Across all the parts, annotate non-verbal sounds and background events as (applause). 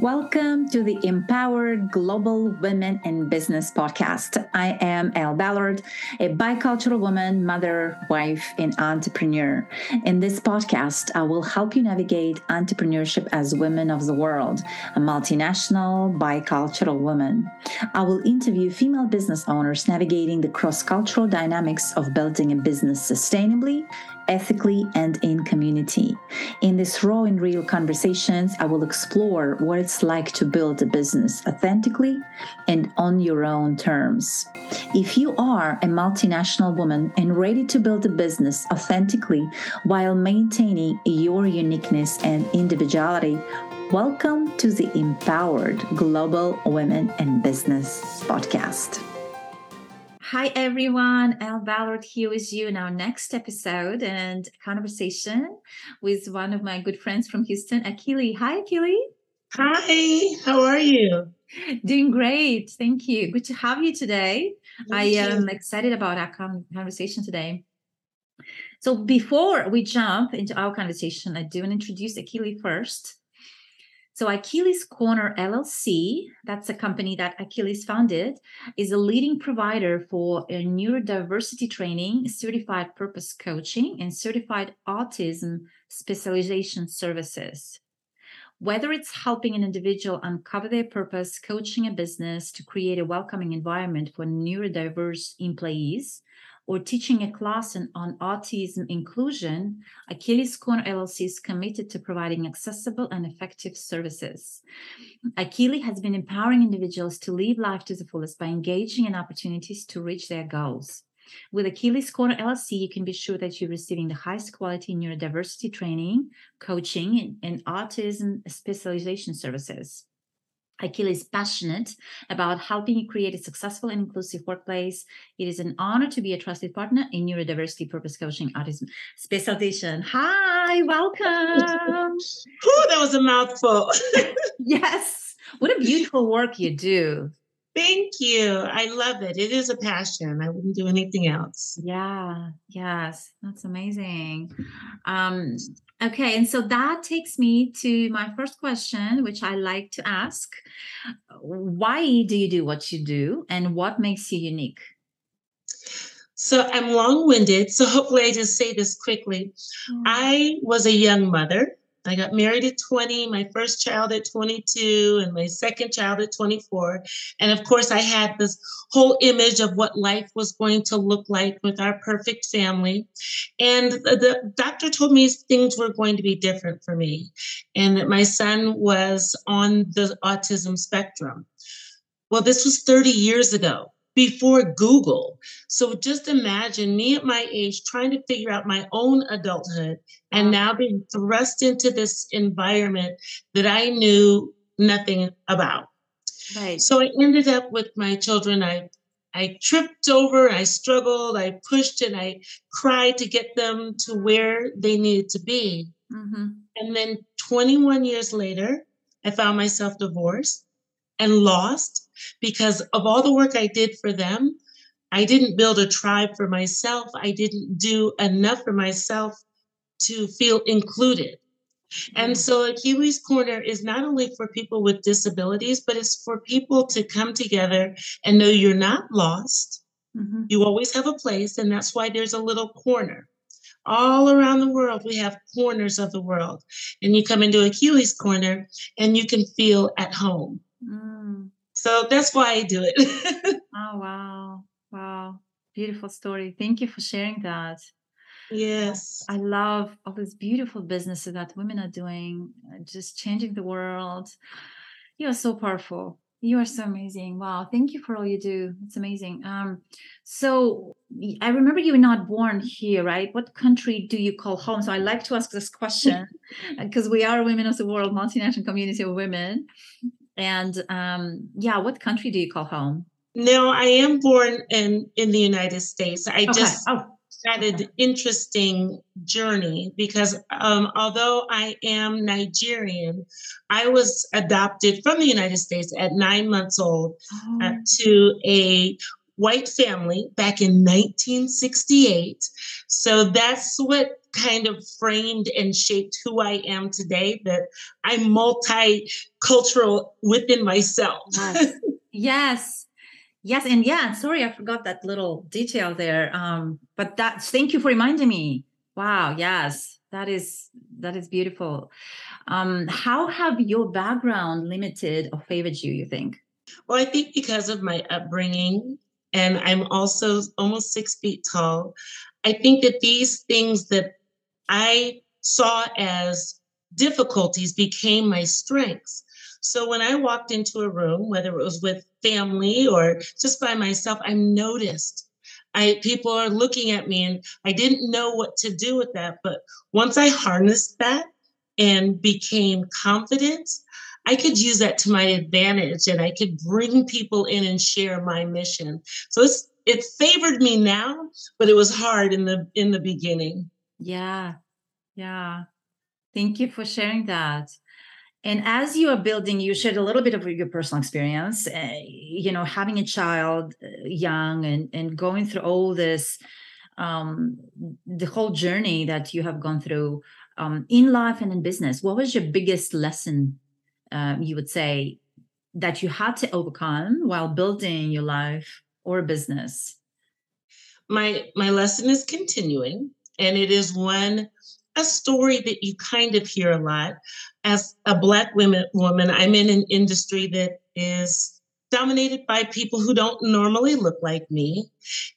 Welcome to the Empowered Global Women in Business podcast. I am Elle Ballard, a bicultural woman, mother, wife, and entrepreneur. In this podcast, I will help you navigate entrepreneurship as women of the world, a multinational, bicultural woman. I will interview female business owners navigating the cross cultural dynamics of building a business sustainably ethically, and in community. In these raw and real conversations, I will explore what it's like to build a business authentically and on your own terms. If you are a multinational woman and ready to build a business authentically while maintaining your uniqueness and individuality, welcome to the Empowered Global Women in Business podcast. Hi, everyone. Elle Ballard here with you in our next episode and conversation with one of my good friends from Houston, Akili. Hi, Akili. Hi, how are you? Doing great. Thank you. Good to have you today. Thank I am excited about our conversation today. So, before we jump into our conversation, I do want to introduce Akili first. So, Akili's Corner LLC, that's a company that Akili's founded, is a leading provider for neurodiversity training, certified purpose coaching, and certified autism specialization services. Whether it's helping an individual uncover their purpose, coaching a business to create a welcoming environment for neurodiverse employees, or teaching a class on autism inclusion, Akili's Corner LLC is committed to providing accessible and effective services. Akili has been empowering individuals to live life to the fullest by engaging in opportunities to reach their goals. With Akili's Corner LLC, you can be sure that you're receiving the highest quality neurodiversity training, coaching, and autism specialization services. Akili is passionate about helping you create a successful and inclusive workplace. It is an honor to be a trusted partner in neurodiversity purpose coaching autism specialization. Hi, welcome. (laughs) Ooh, that was a mouthful. (laughs) yes. What a beautiful work you do. Thank you. I love it. It is a passion. I wouldn't do anything else. Yeah. Yes. That's amazing. Um, Okay, and so that takes me to my first question, which I like to ask. Why do you do what you do, and what makes you unique? So I'm long winded, so hopefully I just say this quickly. Mm. I was a young mother. I got married at 20, my first child at 22, and my second child at 24. And of course, I had this whole image of what life was going to look like with our perfect family. And the, the doctor told me things were going to be different for me, and that my son was on the autism spectrum. Well, this was 30 years ago before Google. So just imagine me at my age trying to figure out my own adulthood and now being thrust into this environment that I knew nothing about. Right. So I ended up with my children. I I tripped over, I struggled, I pushed and I cried to get them to where they needed to be. Mm-hmm. And then 21 years later, I found myself divorced and lost because of all the work I did for them. I didn't build a tribe for myself. I didn't do enough for myself to feel included. And mm. so Akili's Corner is not only for people with disabilities, but it's for people to come together and know you're not lost. Mm-hmm. You always have a place, and that's why there's a little corner. All around the world, we have corners of the world. And you come into Akili's Corner and you can feel at home. Mm. So that's why I do it. (laughs) oh, wow. Wow. Beautiful story. Thank you for sharing that. Yes. I love all these beautiful businesses that women are doing, uh, just changing the world. You are so powerful. You are so amazing. Wow. Thank you for all you do. It's amazing. Um, so I remember you were not born here, right? What country do you call home? So I like to ask this question (laughs) because we are women of the world, multinational community of women. And um, yeah, what country do you call home? No, I am born in in the United States. I okay. just oh. had an interesting journey because um, although I am Nigerian, I was adopted from the United States at nine months old uh, oh. uh, to a white family back in 1968. So that's what kind of framed and shaped who I am today, that I'm multicultural within myself. Yes. yes. Yes, and yeah, sorry, I forgot that little detail there. Um, but that thank you for reminding me. Wow, yes, that is that is beautiful. Um, how have your background limited or favored you, you think? Well, I think because of my upbringing, and I'm also almost six feet tall, I think that these things that I saw as difficulties became my strengths. So when I walked into a room, whether it was with family or just by myself, I noticed I people are looking at me and I didn't know what to do with that. But once I harnessed that and became confident, I could use that to my advantage and I could bring people in and share my mission. So it's it favored me now, but it was hard in the in the beginning. Yeah. Yeah. Thank you for sharing that. And as you are building, you shared a little bit of your personal experience, uh, you know, having a child uh, young and, and going through all this, um, the whole journey that you have gone through um, in life and in business. What was your biggest lesson, um, you would say, that you had to overcome while building your life or business? My my lesson is continuing, and it is one a story that you kind of hear a lot. As a Black women, woman, I'm in an industry that is dominated by people who don't normally look like me.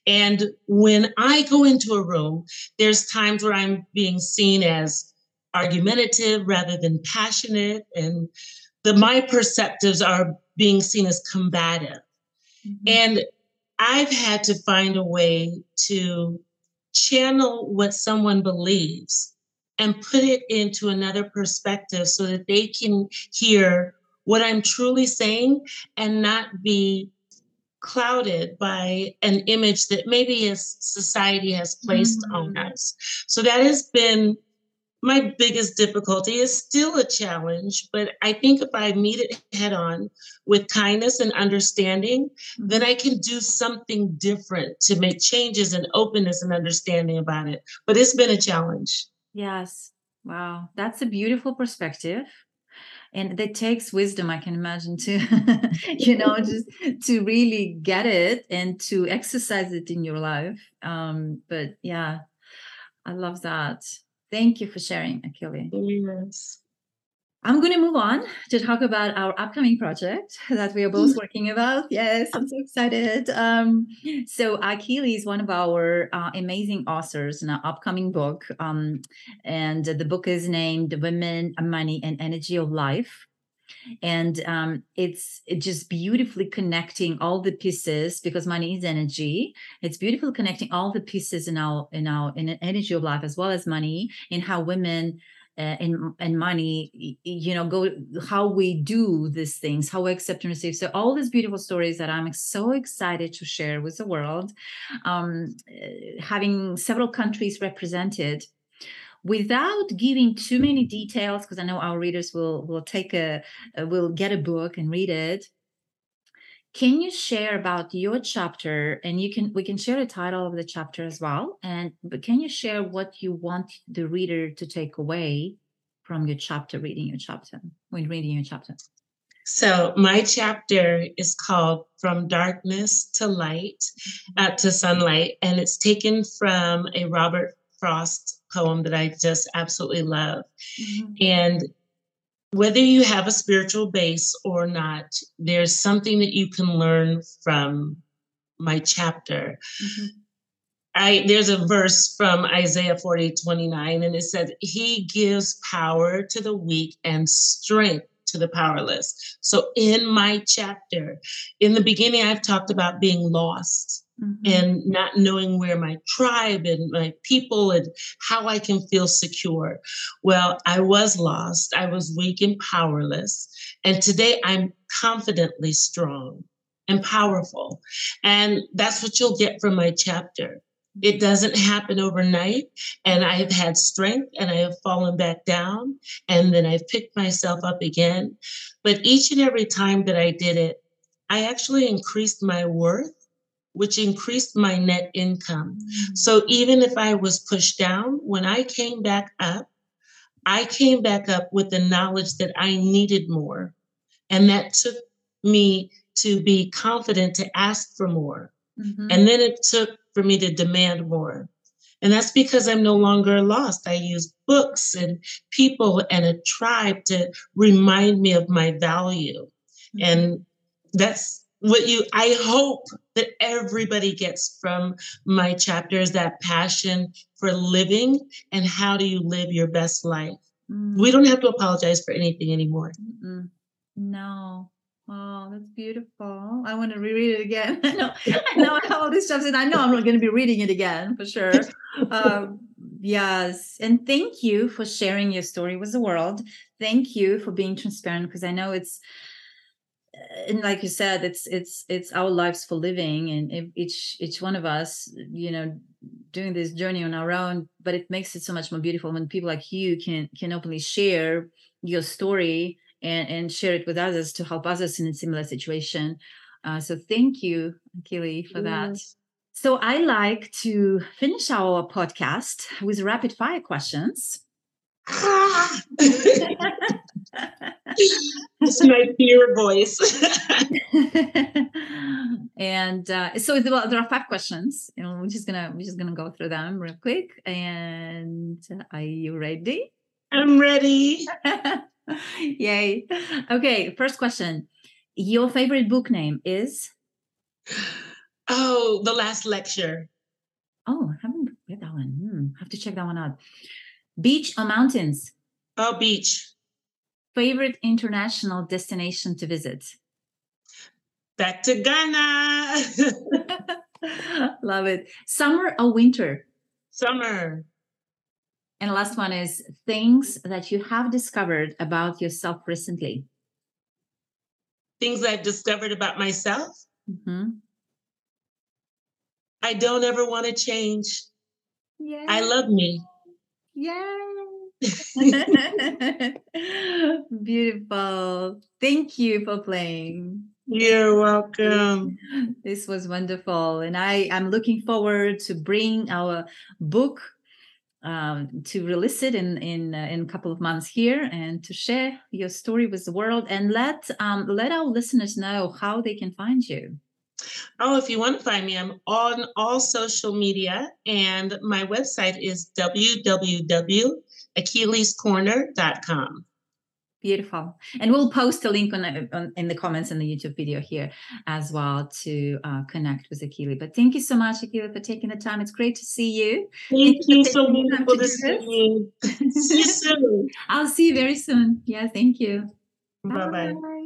And when I go into a room, there's times where I'm being seen as argumentative rather than passionate. And the my perceptives are being seen as combative. Mm-hmm. And I've had to find a way to channel what someone believes and put it into another perspective so that they can hear what I'm truly saying and not be clouded by an image that maybe a society has placed mm-hmm. on us. So that has been my biggest difficulty is still a challenge, but I think if I meet it head on with kindness and understanding, then I can do something different to make changes and openness and understanding about it. But it's been a challenge. Yes. Wow. That's a beautiful perspective. And that takes wisdom, I can imagine, to, (laughs) you know, just to really get it and to exercise it in your life. Um, but yeah, I love that. Thank you for sharing, Akili. Yes. I'm going to move on to talk about our upcoming project (laughs) that we are both working about. Yes, I'm so excited. Um, so Akili is one of our uh, amazing authors in our upcoming book, um, and the book is named "Women, Money, and Energy of Life." And um, it's it just beautifully connecting all the pieces because money is energy. It's beautiful connecting all the pieces in our in our in energy of life as well as money in how women uh, and and money you know go how we do these things how we accept and receive. So all these beautiful stories that i'm so excited to share with the world. Um, uh, having several countries represented without giving too many details because i know our readers will will take a uh, will get a book and read it. Can you share about your chapter? And you can we can share the title of the chapter as well and but can you share what you want the reader to take away from your chapter reading your chapter when reading your chapter? So my chapter is called from darkness to light uh, to sunlight and it's taken from a robert frost poem that i just absolutely love mm-hmm. and whether you have a spiritual base or not, there's something that you can learn from my chapter. Mm-hmm. I there's a verse from Isaiah 40, 29, and it said, He gives power to the weak and strength to the powerless. So in my chapter, in the beginning, I've talked about being lost mm-hmm. and not knowing where my tribe and my people and how I can feel secure. Well, I was lost, I was weak and powerless. And today I'm confidently strong and powerful. And that's what you'll get from my chapter. It doesn't happen overnight. And I have had strength and I have fallen back down and then I've picked myself up again. But each and every time that I did it, I actually increased my worth which increased my net income. Mm. So even if I was pushed down, when I came back up, I came back up with the knowledge that I needed more. And that took me to be confident to ask for more. Mhm. And then it took for me to demand more. And that's because I'm no longer lost. I use books and people and a tribe to remind me of my value. Mhm. And that's what you, I hope that everybody gets from my chapter is that passion for living and how do you live your best life. Mm. We don't have to apologize for anything anymore. Mm-mm. No. Oh, that's beautiful. I want to reread it again. (laughs) I know, I know all these stuff, and I know I'm not going to be reading it again for sure. (laughs) Um, yes, and thank you for sharing your story with the world. Thank you for being transparent because I know it's, and like you said, it's it's it's our lives for living, and each each one of us, you know, doing this journey on our own. But it makes it so much more beautiful when people like you can can openly share your story and, and share it with others to help others in a similar situation. Uh, so thank you, Akili, for that. Yes. So I like to finish our podcast with rapid fire questions. (laughs) (laughs) (laughs) It's my fear voice. (laughs) and uh, so there are, there are five questions, and we're just gonna we're just gonna go through them real quick. And are you ready? I'm ready. (laughs) Yay! Okay, first question. Your favorite book name is? Oh, the last lecture. Oh, I haven't read that one. Hmm, have to check that one out. Beach or mountains? Oh, beach. Favorite international destination to visit? Back to Ghana. (laughs) Love it. Summer or winter? Summer. And last one is things that you have discovered about yourself recently. Things I've discovered about myself. Mhm. I don't ever want to change. Yeah. I love me. Yay. (laughs) Beautiful. Thank you for playing. You're welcome. This was wonderful. And I am looking forward to bring our book um, to release it in in uh, in a couple of months here and to share your story with the world and let um, let our listeners know how they can find you. Oh, if you want to find me, I'm on all social media, and my website is www.akiliscorner.com. Beautiful. And we'll post a link on, on in the comments in the YouTube video here as well to uh, connect with Akili. But thank you so much, Akili, for taking the time. It's great to see you. Thank you you for so taking the time beautiful to to see this. you. See you (laughs) soon. I'll see you very soon. Yeah, thank you. Bye bye. Bye.